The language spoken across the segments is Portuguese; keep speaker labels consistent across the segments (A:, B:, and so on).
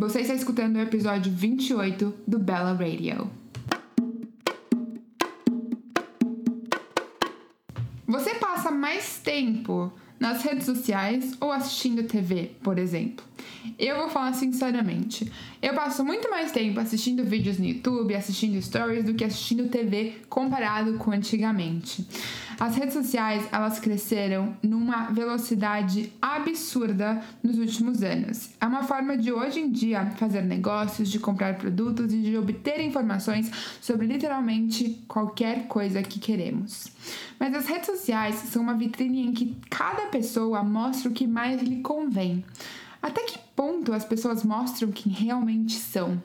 A: Você está escutando o episódio 28 do Bella Radio. Você passa mais tempo nas redes sociais ou assistindo TV, por exemplo? Eu vou falar sinceramente. Eu passo muito mais tempo assistindo vídeos no YouTube, assistindo stories, do que assistindo TV comparado com antigamente. As redes sociais, elas cresceram numa velocidade absurda nos últimos anos. É uma forma de hoje em dia fazer negócios, de comprar produtos e de obter informações sobre literalmente qualquer coisa que queremos. Mas as redes sociais são uma vitrine em que cada pessoa mostra o que mais lhe convém. Até que ponto as pessoas mostram quem realmente são?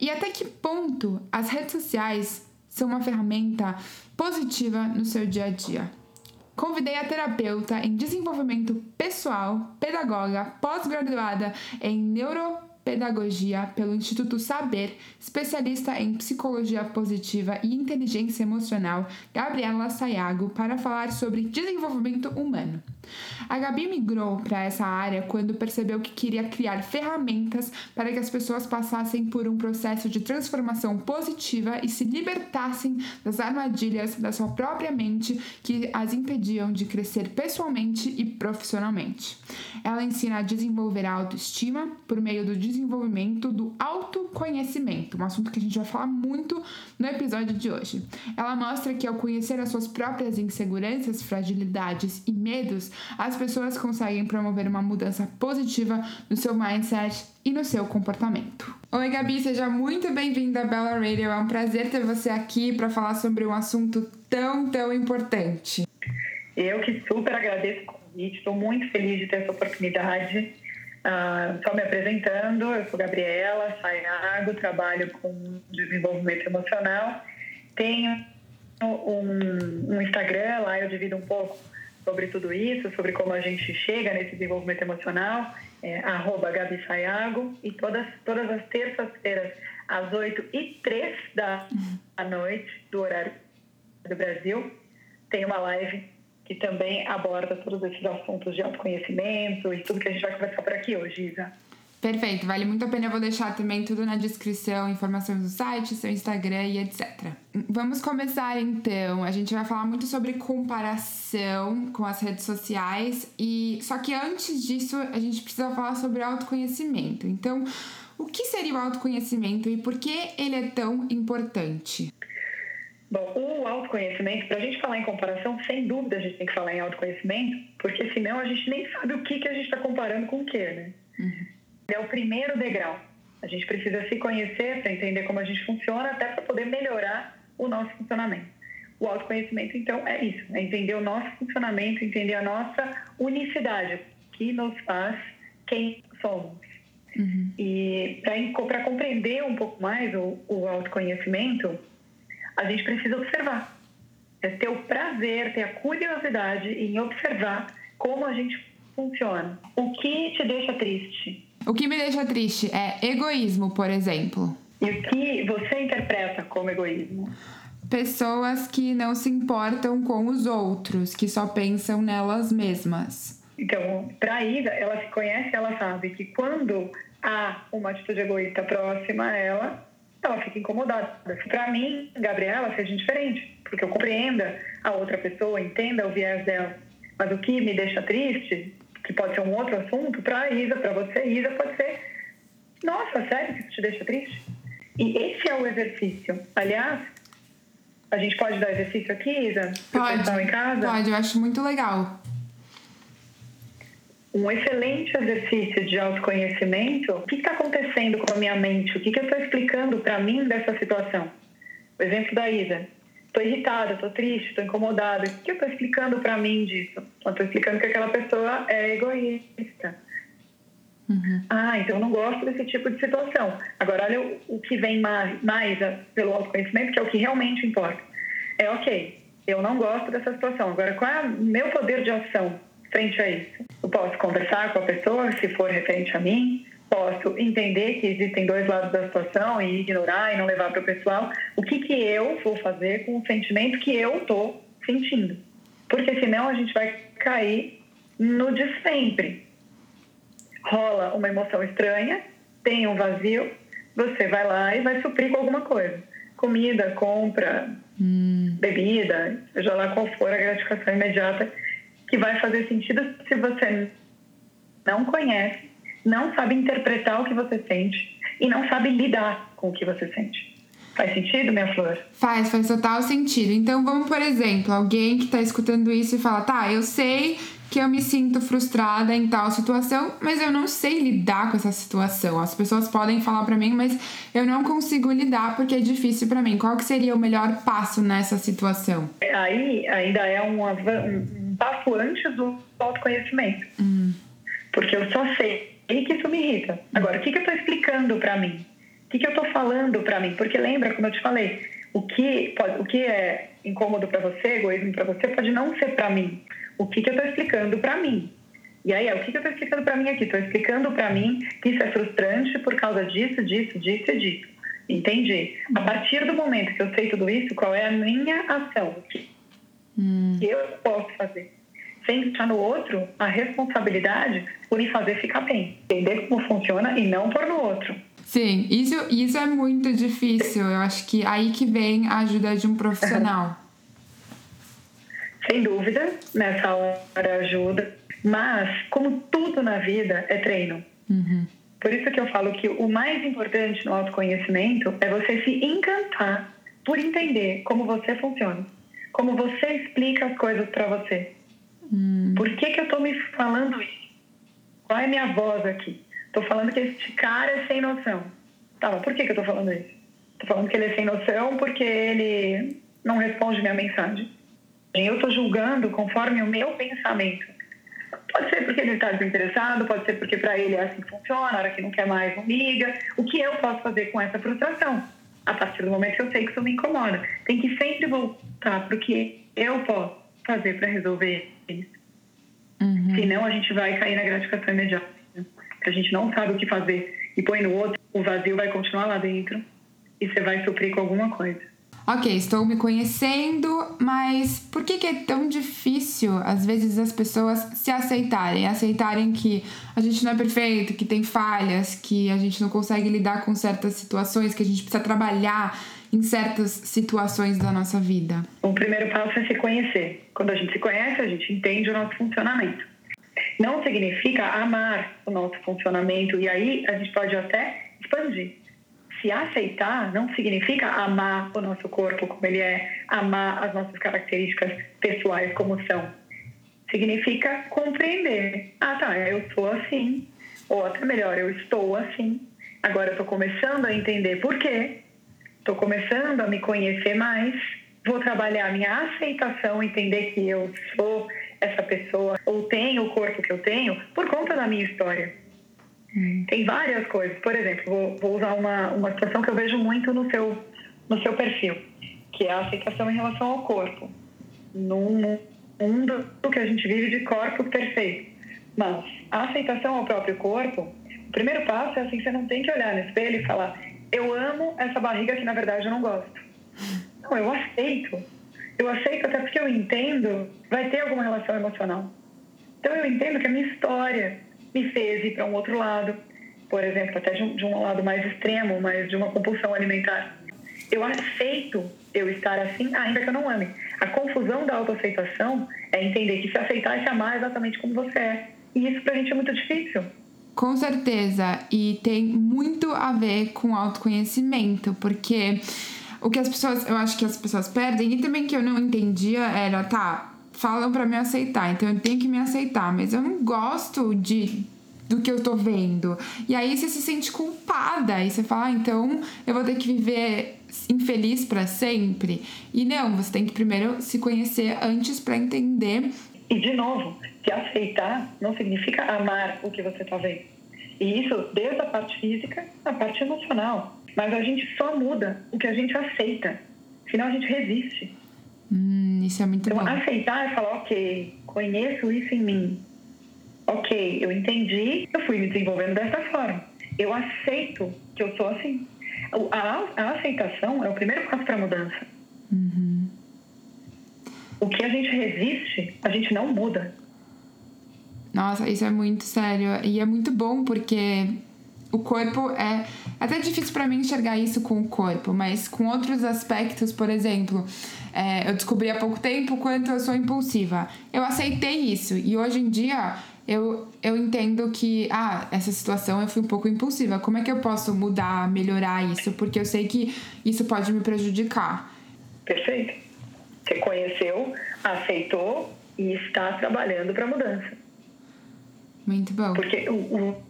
A: E até que ponto as redes sociais são uma ferramenta positiva no seu dia a dia? Convidei a terapeuta em desenvolvimento pessoal, pedagoga, pós-graduada em neuro Pedagogia pelo Instituto Saber, especialista em psicologia positiva e inteligência emocional, Gabriela Sayago, para falar sobre desenvolvimento humano. A Gabi migrou para essa área quando percebeu que queria criar ferramentas para que as pessoas passassem por um processo de transformação positiva e se libertassem das armadilhas da sua própria mente que as impediam de crescer pessoalmente e profissionalmente. Ela ensina a desenvolver a autoestima por meio do desenvolvimento do autoconhecimento, um assunto que a gente vai falar muito no episódio de hoje. Ela mostra que ao conhecer as suas próprias inseguranças, fragilidades e medos, as pessoas conseguem promover uma mudança positiva no seu mindset e no seu comportamento. Oi, Gabi, seja muito bem-vinda à Bella Radio. É um prazer ter você aqui para falar sobre um assunto tão, tão importante.
B: Eu que super agradeço o convite, estou muito feliz de ter essa oportunidade. Uh, me apresentando, eu sou Gabriela Saiago, trabalho com desenvolvimento emocional. Tenho um, um Instagram, lá eu divido um pouco sobre tudo isso, sobre como a gente chega nesse desenvolvimento emocional, é, arroba Gabi Sayago, e todas, todas as terças-feiras, às 8 e 3 da noite, do horário do Brasil, tem uma live que também aborda todos esses assuntos de autoconhecimento e tudo que a gente vai conversar por aqui hoje, Isa.
A: Perfeito, vale muito a pena. Eu vou deixar também tudo na descrição, informações do site, seu Instagram e etc. Vamos começar então. A gente vai falar muito sobre comparação com as redes sociais e só que antes disso a gente precisa falar sobre autoconhecimento. Então, o que seria o autoconhecimento e por que ele é tão importante?
B: Bom, o autoconhecimento, para a gente falar em comparação, sem dúvida a gente tem que falar em autoconhecimento, porque senão a gente nem sabe o que, que a gente está comparando com o que, né? Uhum. É o primeiro degrau. A gente precisa se conhecer para entender como a gente funciona, até para poder melhorar o nosso funcionamento. O autoconhecimento, então, é isso: é entender o nosso funcionamento, entender a nossa unicidade, que nos faz quem somos. Uhum. E para compreender um pouco mais o, o autoconhecimento, a gente precisa observar. É ter o prazer, ter a curiosidade em observar como a gente funciona. O que te deixa triste?
A: O que me deixa triste é egoísmo, por exemplo.
B: E o que você interpreta como egoísmo?
A: Pessoas que não se importam com os outros, que só pensam nelas mesmas.
B: Então, para a Ida, ela se conhece, ela sabe que quando há uma atitude egoísta próxima a ela, ela fica incomodada. Para mim, Gabriela, seja diferente, porque eu compreenda a outra pessoa, entenda o viés dela. Mas o que me deixa triste que pode ser um outro assunto, para a Isa, para você, Isa, pode ser: nossa, sério que isso te deixa triste? E esse é o exercício. Aliás, a gente pode dar exercício aqui, Isa?
A: Pode.
B: Em casa?
A: Pode, eu acho muito legal.
B: Um excelente exercício de autoconhecimento. O que está acontecendo com a minha mente? O que, que eu estou explicando para mim dessa situação? O exemplo da Isa estou irritada, estou triste, estou incomodada. O que eu estou explicando para mim disso? Eu estou explicando que aquela pessoa é egoísta. Uhum. Ah, então eu não gosto desse tipo de situação. Agora, olha o, o que vem mais, mais pelo autoconhecimento, que é o que realmente importa. É ok, eu não gosto dessa situação. Agora, qual é o meu poder de ação frente a isso? Eu posso conversar com a pessoa, se for referente a mim, posso entender que existem dois lados da situação e ignorar e não levar para o pessoal, o que, que eu vou fazer com o sentimento que eu estou sentindo. Porque senão a gente vai cair no de sempre. Rola uma emoção estranha, tem um vazio, você vai lá e vai suprir com alguma coisa. Comida, compra, hum. bebida, seja lá qual for a gratificação imediata, que vai fazer sentido se você não conhece, não sabe interpretar o que você sente e não sabe lidar com o que você sente. Faz sentido, minha flor?
A: Faz, faz total sentido. Então vamos, por exemplo, alguém que está escutando isso e fala: tá, eu sei que eu me sinto frustrada em tal situação, mas eu não sei lidar com essa situação. As pessoas podem falar para mim, mas eu não consigo lidar porque é difícil para mim. Qual que seria o melhor passo nessa situação?
B: Aí ainda é um, um passo antes do autoconhecimento. Hum. Porque eu só sei que isso me irrita. Agora, o que, que eu estou explicando para mim? O que, que eu estou falando para mim? Porque lembra, como eu te falei, o que, pode, o que é incômodo para você, egoísmo para você, pode não ser para mim o que, que eu estou explicando para mim. E aí, é, o que, que eu estou explicando para mim aqui? Estou explicando para mim que isso é frustrante por causa disso, disso, disso e disso. Entendi. A partir do momento que eu sei tudo isso, qual é a minha ação? O que hum. eu posso fazer? Sem deixar no outro a responsabilidade por me fazer ficar bem. Entender como funciona e não pôr no outro.
A: Sim, isso, isso é muito difícil. Eu acho que aí que vem a ajuda de um profissional
B: sem dúvida, nessa hora ajuda. Mas, como tudo na vida, é treino. Uhum. Por isso que eu falo que o mais importante no autoconhecimento é você se encantar por entender como você funciona. Como você explica as coisas para você. Uhum. Por que, que eu estou me falando isso? Qual é minha voz aqui? Estou falando que esse cara é sem noção. Tá, mas por que, que eu estou falando isso? Estou falando que ele é sem noção porque ele não responde minha mensagem. Eu estou julgando conforme o meu pensamento. Pode ser porque ele está desinteressado, pode ser porque para ele é assim que funciona, a hora que não quer mais, não liga. O que eu posso fazer com essa frustração? A partir do momento que eu sei que isso me incomoda. Tem que sempre voltar para o que eu posso fazer para resolver isso. Uhum. Senão a gente vai cair na gratificação imediata. Né? Que a gente não sabe o que fazer e põe no outro, o vazio vai continuar lá dentro e você vai suprir com alguma coisa
A: ok, estou me conhecendo, mas por que, que, é tão difícil, às vezes, as pessoas se aceitarem? Aceitarem que a gente não é perfeito, que tem falhas, que a gente não consegue lidar com certas situações, que a gente precisa trabalhar em certas situações da nossa vida?
B: O primeiro passo é se conhecer. Quando a gente se conhece, a gente entende o nosso funcionamento. Não significa amar o nosso funcionamento, e aí a gente pode até expandir se aceitar não significa amar o nosso corpo como ele é, amar as nossas características pessoais como são. Significa compreender. Ah, tá, eu sou assim. Ou até melhor, eu estou assim. Agora eu estou começando a entender por quê. Estou começando a me conhecer mais. Vou trabalhar a minha aceitação, entender que eu sou essa pessoa ou tenho o corpo que eu tenho por conta da minha história Hum. Tem várias coisas. Por exemplo, vou, vou, usar uma, uma situação que eu vejo muito no seu, no seu perfil, que é a aceitação em relação ao corpo. Num mundo que a gente vive de corpo perfeito. Mas a aceitação ao próprio corpo, o primeiro passo é assim, você não tem que olhar no espelho e falar eu amo essa barriga que na verdade eu não gosto. Não, eu aceito. Eu aceito até porque eu entendo, vai ter alguma relação emocional. Então eu entendo que a minha história, me fez ir para um outro lado, por exemplo, até de um, de um lado mais extremo, mas de uma compulsão alimentar. Eu aceito eu estar assim, ainda que eu não ame. A confusão da autoaceitação é entender que se aceitar é se amar exatamente como você é. E isso pra gente é muito difícil.
A: Com certeza. E tem muito a ver com autoconhecimento, porque o que as pessoas, eu acho que as pessoas perdem, e também que eu não entendia era, tá, falam para me aceitar, então eu tenho que me aceitar, mas eu não gosto de do que eu tô vendo. E aí você se sente culpada e você fala, ah, então eu vou ter que viver infeliz para sempre. E não, você tem que primeiro se conhecer antes para entender.
B: E de novo, se aceitar não significa amar o que você tá vendo. E isso desde a parte física à parte emocional. Mas a gente só muda o que a gente aceita. Senão a gente resiste.
A: Hum, isso é muito
B: então,
A: bom.
B: aceitar é falar, ok, conheço isso em mim. Ok, eu entendi, eu fui me desenvolvendo dessa forma. Eu aceito que eu sou assim. A, a aceitação é o primeiro passo para a mudança. Uhum. O que a gente resiste, a gente não muda.
A: Nossa, isso é muito sério. E é muito bom porque o corpo é até difícil para mim enxergar isso com o corpo, mas com outros aspectos, por exemplo, é, eu descobri há pouco tempo quanto eu sou impulsiva. Eu aceitei isso e hoje em dia eu, eu entendo que, ah, essa situação eu fui um pouco impulsiva. Como é que eu posso mudar, melhorar isso? Porque eu sei que isso pode me prejudicar.
B: Perfeito. Você conheceu, aceitou e está trabalhando para mudança.
A: Muito bom.
B: Porque o, o,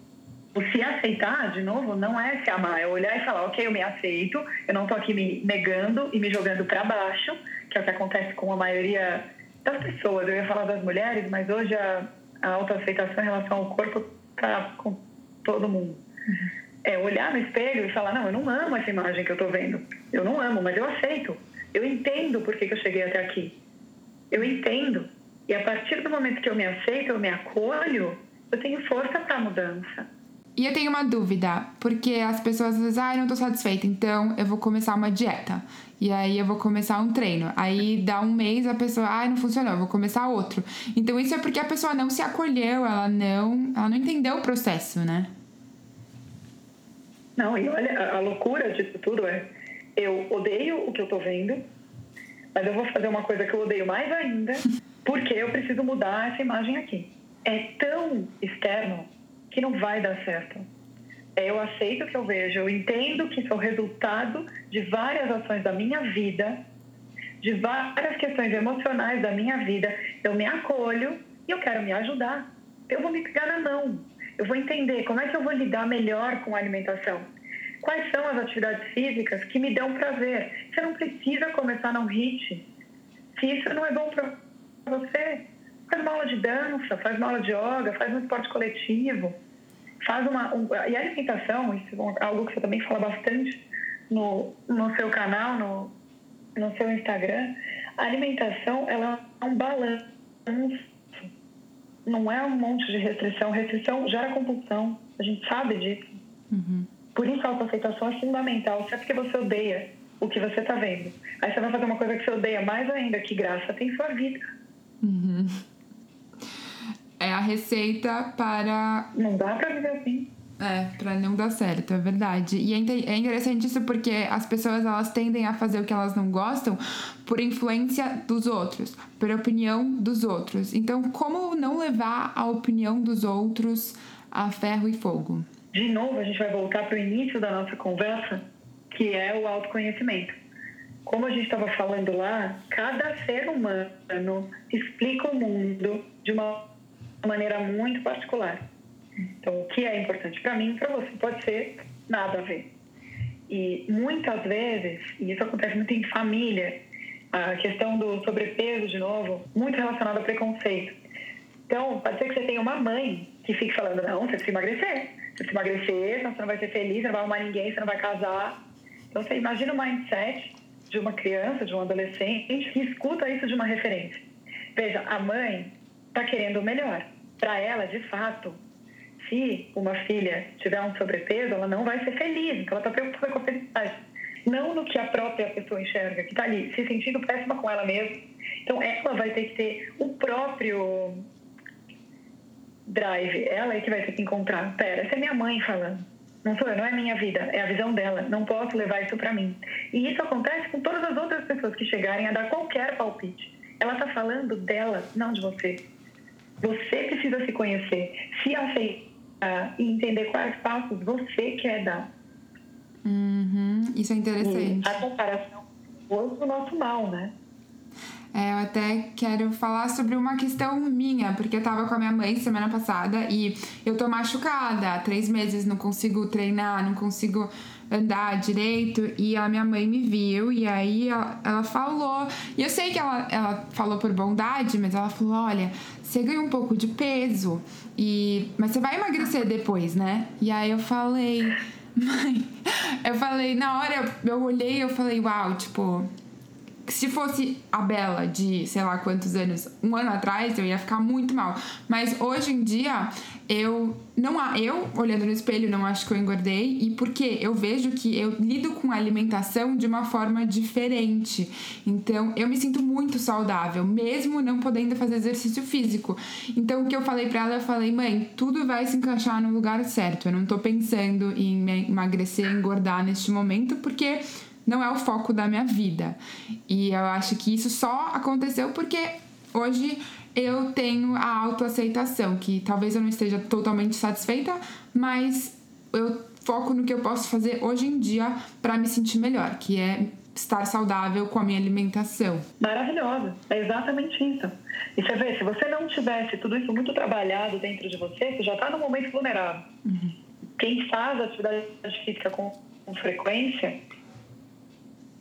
B: o, se aceitar, de novo, não é se amar, é olhar e falar, ok, eu me aceito, eu não estou aqui me negando e me jogando para baixo, que é o que acontece com a maioria das pessoas. Eu ia falar das mulheres, mas hoje a, a autoaceitação em relação ao corpo está com todo mundo. Uhum. É olhar no espelho e falar, não, eu não amo essa imagem que eu estou vendo. Eu não amo, mas eu aceito. Eu entendo por que, que eu cheguei até aqui. Eu entendo. E a partir do momento que eu me aceito, eu me acolho, eu tenho força para a mudança.
A: E eu tenho uma dúvida, porque as pessoas dizem, ah, eu não tô satisfeita, então eu vou começar uma dieta. E aí eu vou começar um treino. Aí dá um mês a pessoa, ah, não funcionou, eu vou começar outro. Então isso é porque a pessoa não se acolheu, ela não, ela não entendeu o processo, né?
B: Não, e olha, a loucura disso tudo é, eu odeio o que eu tô vendo, mas eu vou fazer uma coisa que eu odeio mais ainda, porque eu preciso mudar essa imagem aqui. É tão externo que não vai dar certo. Eu aceito o que eu vejo, eu entendo que isso é o resultado de várias ações da minha vida, de várias questões emocionais da minha vida. Eu me acolho e eu quero me ajudar. Eu vou me pegar na mão. Eu vou entender como é que eu vou lidar melhor com a alimentação. Quais são as atividades físicas que me dão prazer? Você não precisa começar no HIT. Se isso não é bom para você, faz uma aula de dança, faz uma aula de yoga, faz um esporte coletivo faz uma. Um, e a alimentação, isso é algo que você também fala bastante no, no seu canal, no, no seu Instagram, a alimentação ela é um balanço. Não é um monte de restrição. Restrição gera compulsão. A gente sabe disso. Uhum. Por isso a autoaceitação é fundamental. Se é porque você odeia o que você está vendo. Aí você vai fazer uma coisa que você odeia mais ainda. Que graça tem sua vida.
A: Uhum é a receita para.
B: Não dá pra viver assim.
A: É, pra não dar certo, é verdade. E é, é interessante isso porque as pessoas elas tendem a fazer o que elas não gostam por influência dos outros, por opinião dos outros. Então, como não levar a opinião dos outros a ferro e fogo?
B: De novo, a gente vai voltar para o início da nossa conversa, que é o autoconhecimento. Como a gente estava falando lá, cada ser humano explica o mundo de uma maneira muito particular. Então, o que é importante para mim, para você pode ser nada a ver. E muitas vezes, e isso acontece muito em família, a questão do sobrepeso, de novo, muito relacionada ao preconceito. Então, pode ser que você tenha uma mãe que fique falando: não, você precisa emagrecer. Você precisa emagrecer, senão você não vai ser feliz, você não vai arrumar ninguém, você não vai casar. Então, você imagina o mindset de uma criança, de um adolescente, que escuta isso de uma referência. Veja, a mãe está querendo o melhor para ela, de fato, se uma filha tiver um sobrepeso, ela não vai ser feliz, então ela está preocupada com a felicidade. Não no que a própria pessoa enxerga, que está ali se sentindo péssima com ela mesma. Então, ela vai ter que ter o próprio drive. Ela é que vai ter que encontrar. Pera, essa é minha mãe falando. Não sou eu, não é minha vida, é a visão dela. Não posso levar isso para mim. E isso acontece com todas as outras pessoas que chegarem a dar qualquer palpite. Ela está falando dela, não de você. Você precisa se conhecer, se aceitar e entender quais passos você quer dar.
A: Uhum, isso é interessante.
B: E a comparação o nosso mal, né?
A: É, eu até quero falar sobre uma questão minha, porque eu tava com a minha mãe semana passada e eu tô machucada. Há três meses não consigo treinar, não consigo andar direito. E a minha mãe me viu e aí ela, ela falou. E eu sei que ela, ela falou por bondade, mas ela falou: olha, você ganhou um pouco de peso, e mas você vai emagrecer depois, né? E aí eu falei, mãe, eu falei, na hora eu, eu olhei eu falei, uau, tipo, se fosse a Bela de sei lá quantos anos, um ano atrás, eu ia ficar muito mal. Mas hoje em dia, eu não há, eu olhando no espelho não acho que eu engordei e porque eu vejo que eu lido com a alimentação de uma forma diferente. Então, eu me sinto muito saudável, mesmo não podendo fazer exercício físico. Então, o que eu falei para ela, eu falei: "Mãe, tudo vai se encaixar no lugar certo. Eu não tô pensando em emagrecer, engordar neste momento, porque não é o foco da minha vida. E eu acho que isso só aconteceu porque hoje eu tenho a autoaceitação, que talvez eu não esteja totalmente satisfeita, mas eu foco no que eu posso fazer hoje em dia para me sentir melhor, que é estar saudável com a minha alimentação.
B: Maravilhoso, é exatamente isso. E você vê, se você não tivesse tudo isso muito trabalhado dentro de você, você já está num momento vulnerável. Uhum. Quem faz atividade física com, com frequência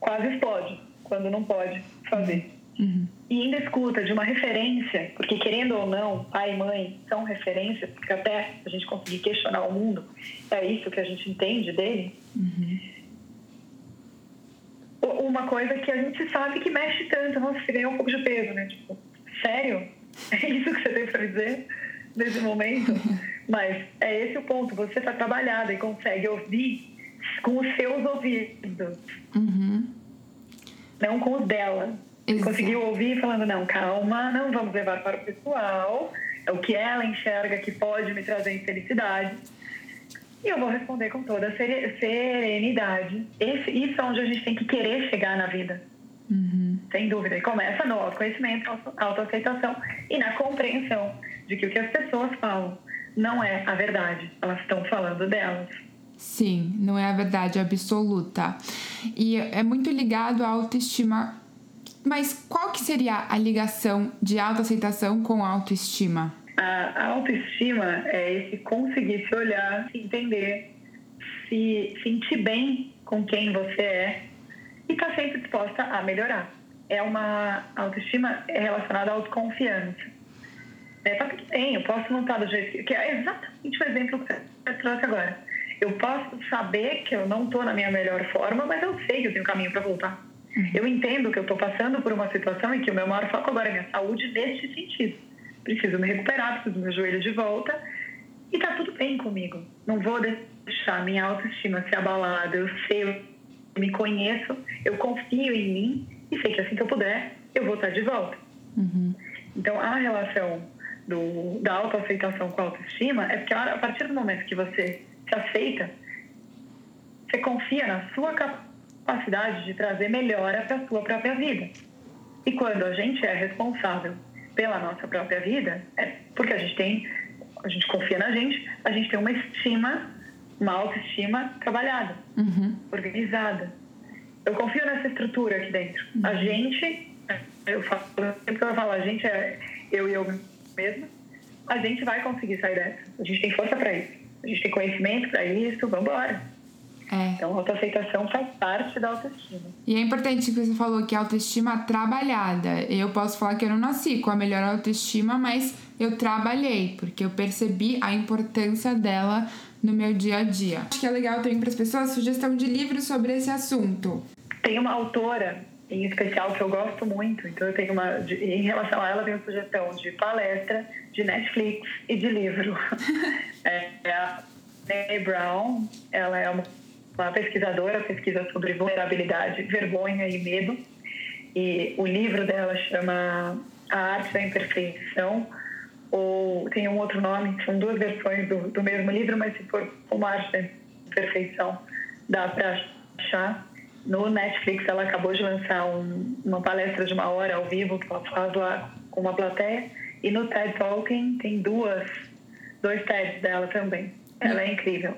B: quase explode quando não pode fazer. Uhum. E ainda escuta de uma referência, porque querendo ou não, pai e mãe são referências, porque até a gente conseguir questionar o mundo, é isso que a gente entende dele. Uhum. Uma coisa que a gente sabe que mexe tanto, nossa, você ganhou um pouco de peso, né? Tipo, sério? É isso que você tem para dizer nesse momento? Mas é esse o ponto, você está trabalhada e consegue ouvir com os seus ouvidos. Uhum. Não com os dela. Exato. Conseguiu ouvir falando, não, calma, não vamos levar para o pessoal. É o que ela enxerga que pode me trazer infelicidade. E eu vou responder com toda serenidade. Esse, isso é onde a gente tem que querer chegar na vida. Uhum. Sem dúvida. E começa no autoconhecimento, autoaceitação e na compreensão de que o que as pessoas falam não é a verdade. Elas estão falando delas.
A: Sim, não é a verdade absoluta. E é muito ligado à autoestima. Mas qual que seria a ligação de autoaceitação com autoestima?
B: A autoestima é esse conseguir se olhar, se entender, se sentir bem com quem você é e estar tá sempre disposta a melhorar. É uma autoestima relacionada à autoconfiança. É, tá tudo bem, eu posso não estar do jeito que é exatamente o exemplo que você trouxe agora eu posso saber que eu não estou na minha melhor forma, mas eu sei que eu tenho caminho para voltar. Uhum. Eu entendo que eu estou passando por uma situação em que o meu maior foco agora é minha saúde neste sentido. Preciso me recuperar, preciso do meu joelho de volta e tá tudo bem comigo. Não vou deixar minha autoestima ser abalada. Eu sei, eu me conheço, eu confio em mim e sei que assim que eu puder, eu vou estar de volta. Uhum. Então, a relação do, da autoaceitação com a autoestima é porque a partir do momento que você se aceita, você confia na sua capacidade de trazer melhora para a sua própria vida. E quando a gente é responsável pela nossa própria vida, é porque a gente tem, a gente confia na gente, a gente tem uma estima, uma autoestima trabalhada, uhum. organizada. Eu confio nessa estrutura aqui dentro. Uhum. A gente, eu falo, sempre que eu falo, a gente é eu e eu mesma, a gente vai conseguir sair dessa. A gente tem força para isso a gente tem conhecimento para isso, vamos embora. É. Então, a autoaceitação faz parte da autoestima.
A: E é importante que você falou que a autoestima trabalhada. Eu posso falar que eu não nasci com a melhor autoestima, mas eu trabalhei, porque eu percebi a importância dela no meu dia a dia. Acho que é legal também para as pessoas sugestão de livros sobre esse assunto.
B: Tem uma autora em especial que eu gosto muito, então eu tenho uma. De, em relação a ela, eu tenho sugestão de palestra, de Netflix e de livro. é, é a Brené Brown, ela é uma, uma pesquisadora, pesquisa sobre vulnerabilidade, vergonha e medo. E o livro dela chama A Arte da Imperfeição, ou tem um outro nome, são duas versões do, do mesmo livro, mas se for uma arte da imperfeição, dá para achar. No Netflix, ela acabou de lançar um, uma palestra de uma hora ao vivo que ela faz lá com uma plateia. E no TED Talking tem duas, dois TEDs dela também. Ela é incrível.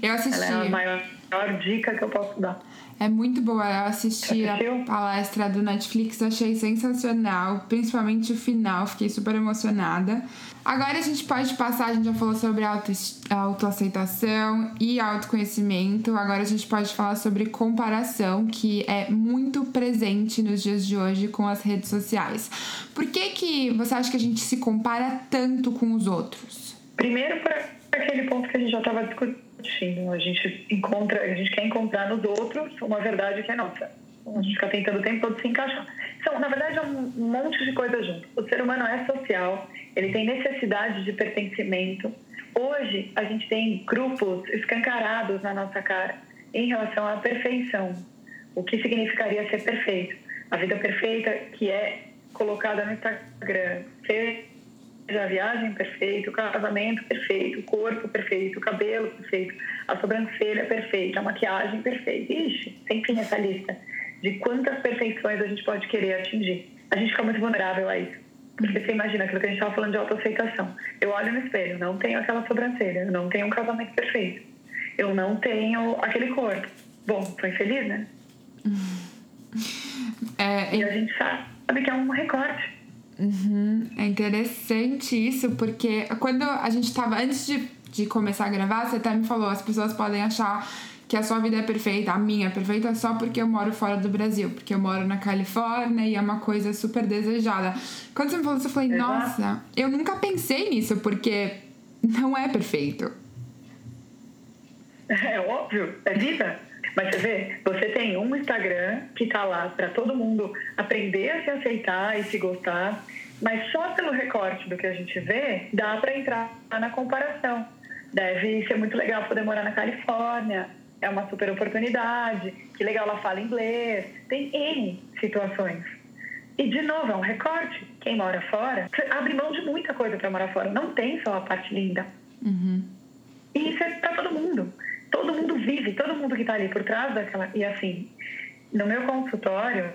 A: Eu assisti.
B: Ela é a maior, maior dica que eu posso dar.
A: É muito boa. Eu assisti a palestra do Netflix, achei sensacional, principalmente o final, fiquei super emocionada. Agora a gente pode passar, a gente já falou sobre auto, autoaceitação e autoconhecimento. Agora a gente pode falar sobre comparação, que é muito presente nos dias de hoje com as redes sociais. Por que, que você acha que a gente se compara tanto com os outros?
B: Primeiro, por aquele ponto que a gente já estava discutindo. A gente encontra, a gente quer encontrar nos outros uma verdade que é nossa. A gente fica tentando o tempo todo se encaixar. Então, na verdade, é um monte de coisa junto. O ser humano é social, ele tem necessidade de pertencimento. Hoje, a gente tem grupos escancarados na nossa cara em relação à perfeição. O que significaria ser perfeito? A vida perfeita que é colocada no Instagram. Seja a viagem perfeita, o casamento perfeito, o corpo perfeito, o cabelo perfeito, a sobrancelha perfeita, a maquiagem perfeita. Ixi, tem fim essa lista de quantas perfeições a gente pode querer atingir. A gente fica muito vulnerável a isso. Porque você imagina aquilo que a gente estava falando de autoaceitação. Eu olho no espelho, não tenho aquela sobrancelha, eu não tenho um casamento perfeito, eu não tenho aquele corpo. Bom, tô infeliz, né? É, e a gente sabe que é um recorte.
A: Uhum. É interessante isso, porque quando a gente estava, antes de, de começar a gravar, você até me falou, as pessoas podem achar que a sua vida é perfeita, a minha é perfeita só porque eu moro fora do Brasil, porque eu moro na Califórnia e é uma coisa super desejada. Quando você me falou isso, eu falei, Exato. nossa, eu nunca pensei nisso, porque não é perfeito.
B: É óbvio, é vida. Mas você vê, você tem um Instagram que tá lá para todo mundo aprender a se aceitar e se gostar, mas só pelo recorte do que a gente vê, dá para entrar na comparação. Deve ser muito legal poder morar na Califórnia, é uma super oportunidade, que legal ela fala inglês, tem N situações. E, de novo, é um recorte. Quem mora fora, abre mão de muita coisa para morar fora. Não tem só a parte linda.
A: Uhum.
B: E isso é para todo mundo. Todo mundo vive, todo mundo que está ali por trás daquela. E assim, no meu consultório,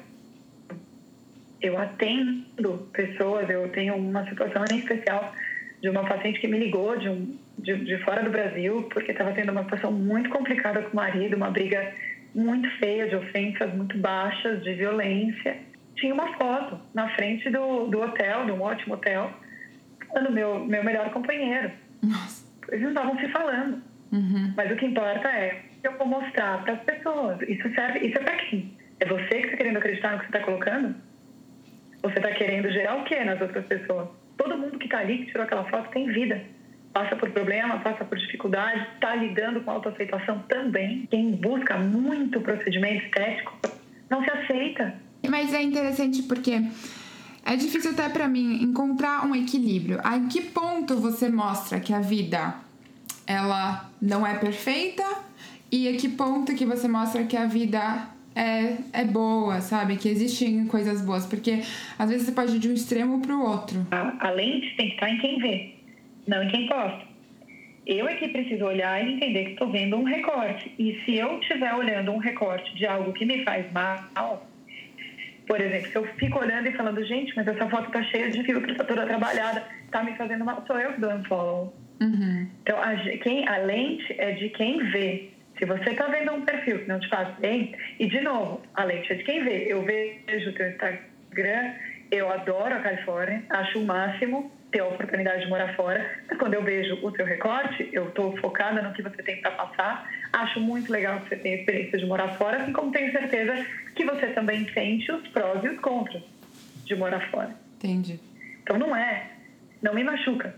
B: eu atendo pessoas, eu tenho uma situação em especial de uma paciente que me ligou de, um, de, de fora do Brasil, porque estava tendo uma situação muito complicada com o marido, uma briga muito feia, de ofensas muito baixas, de violência. Tinha uma foto na frente do, do hotel, de um ótimo hotel, do meu, meu melhor companheiro.
A: Nossa.
B: Eles não estavam se falando.
A: Uhum.
B: Mas o que importa é que eu vou mostrar para as pessoas. Isso serve, isso é para quem? É você que está querendo acreditar no que você está colocando? Você está querendo gerar o quê nas outras pessoas? Todo mundo que está ali, que tirou aquela foto, tem vida. Passa por problema, passa por dificuldade, está lidando com autoaceitação também. Quem busca muito procedimento estético não se aceita.
A: Mas é interessante porque é difícil até para mim encontrar um equilíbrio. A que ponto você mostra que a vida ela não é perfeita e a que ponto que você mostra que a vida é, é boa, sabe? Que existem coisas boas, porque às vezes você pode ir de um extremo para o outro.
B: A, a lente tem que estar em quem vê, não em quem posta. Eu é que preciso olhar e entender que estou vendo um recorte. E se eu estiver olhando um recorte de algo que me faz mal, por exemplo, se eu fico olhando e falando, gente, mas essa foto tá cheia de filtro, tá toda trabalhada, tá me fazendo mal, sou eu que dou um follow.
A: Uhum.
B: Então, a, quem, a lente é de quem vê. Se você está vendo um perfil que não te faz bem, e de novo, a lente é de quem vê. Eu vejo o teu Instagram, eu adoro a Califórnia, acho o máximo ter a oportunidade de morar fora. Mas quando eu vejo o teu recorte, eu estou focada no que você tem para passar. Acho muito legal que você tenha a experiência de morar fora, assim como tenho certeza que você também sente os prós e os contras de morar fora.
A: Entendi.
B: Então não é, não me machuca,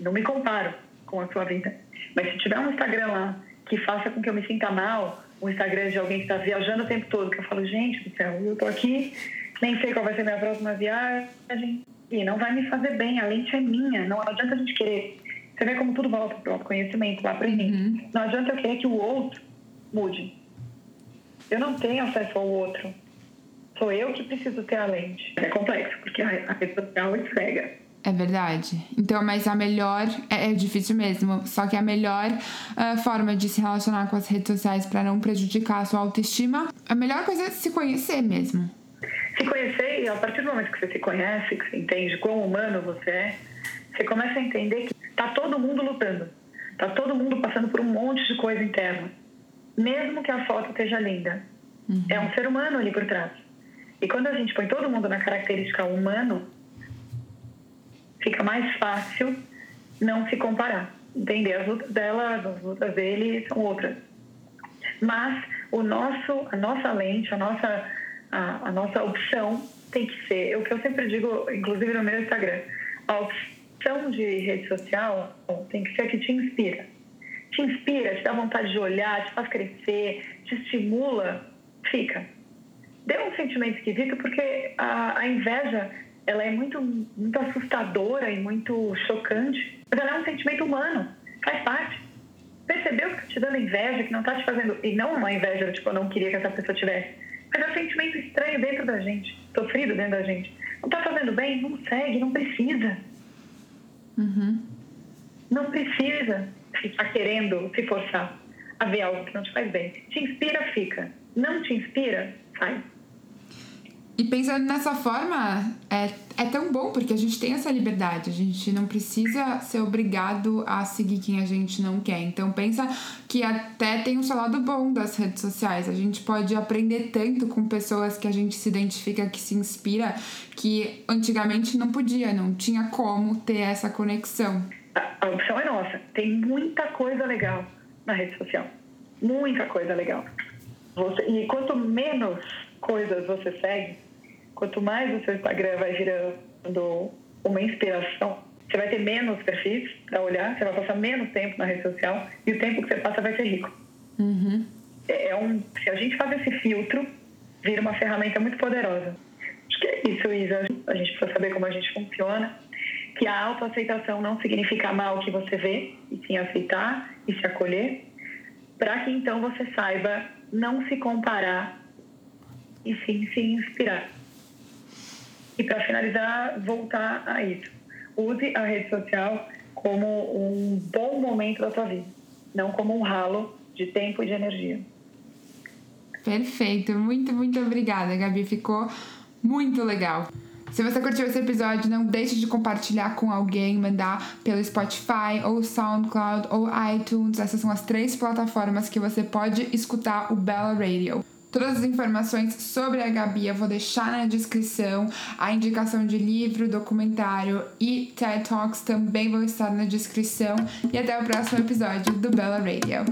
B: não me comparo com a sua vida. Mas se tiver um Instagram lá que faça com que eu me sinta mal, um Instagram de alguém que está viajando o tempo todo, que eu falo, gente do céu, eu tô aqui, nem sei qual vai ser minha próxima viagem, e não vai me fazer bem, a lente é minha, não adianta a gente querer. Você vê como tudo volta para o conhecimento lá para mim. Uhum. Não adianta eu querer que o outro mude. Eu não tenho acesso ao outro. Sou eu que preciso ter a lente. É complexo, porque a rede social esfrega.
A: É verdade. Então, mas a melhor. É, é difícil mesmo. Só que a melhor uh, forma de se relacionar com as redes sociais para não prejudicar a sua autoestima, a melhor coisa é se conhecer mesmo.
B: Se conhecer, e a partir do momento que você se conhece, que você entende quão humano você é, você começa a entender que tá todo mundo lutando. Tá todo mundo passando por um monte de coisa interna. Mesmo que a foto esteja linda. Uhum. É um ser humano ali por trás. E quando a gente põe todo mundo na característica humano, fica mais fácil não se comparar. Entender as lutas dela, as lutas dele são outras. Mas o nosso, a nossa lente, a nossa, a, a nossa opção tem que ser, o que eu sempre digo, inclusive no meu Instagram, a opção de rede social tem que ser a que te inspira. Te inspira, te dá vontade de olhar, te faz crescer, te estimula, fica. deu um sentimento esquisito porque a, a inveja ela é muito, muito assustadora e muito chocante, mas ela é um sentimento humano, faz parte. Percebeu que está te dando inveja, que não está te fazendo. E não uma inveja, tipo, eu não queria que essa pessoa tivesse. Mas é um sentimento estranho dentro da gente, sofrido dentro da gente. Não está fazendo bem? Não segue, não precisa.
A: Uhum.
B: Não precisa ficar querendo se forçar a ver algo que não te faz bem. Te inspira, fica. Não te inspira, sai.
A: E pensando nessa forma, é, é tão bom porque a gente tem essa liberdade, a gente não precisa ser obrigado a seguir quem a gente não quer. Então pensa que até tem um seu lado bom das redes sociais. A gente pode aprender tanto com pessoas que a gente se identifica, que se inspira, que antigamente não podia, não tinha como ter essa conexão.
B: A, a opção é nossa. Tem muita coisa legal na rede social. Muita coisa legal. Você, e quanto menos coisas você segue, quanto mais o seu Instagram vai virando uma inspiração, você vai ter menos perfis para olhar, você vai passar menos tempo na rede social e o tempo que você passa vai ser rico.
A: Uhum.
B: É, é um, se a gente faz esse filtro, vira uma ferramenta muito poderosa. Acho que é isso, Isa. A gente precisa saber como a gente funciona. Que a autoaceitação não significa amar o que você vê, e sim aceitar e se acolher, para que então você saiba não se comparar e sim se inspirar. E para finalizar, voltar a isso. Use a rede social como um bom momento da sua vida, não como um ralo de tempo e de energia.
A: Perfeito, muito, muito obrigada, Gabi. Ficou muito legal. Se você curtiu esse episódio, não deixe de compartilhar com alguém, mandar pelo Spotify ou SoundCloud ou iTunes. Essas são as três plataformas que você pode escutar o Bella Radio. Todas as informações sobre a Gabi eu vou deixar na descrição. A indicação de livro, documentário e TED Talks também vão estar na descrição. E até o próximo episódio do Bella Radio.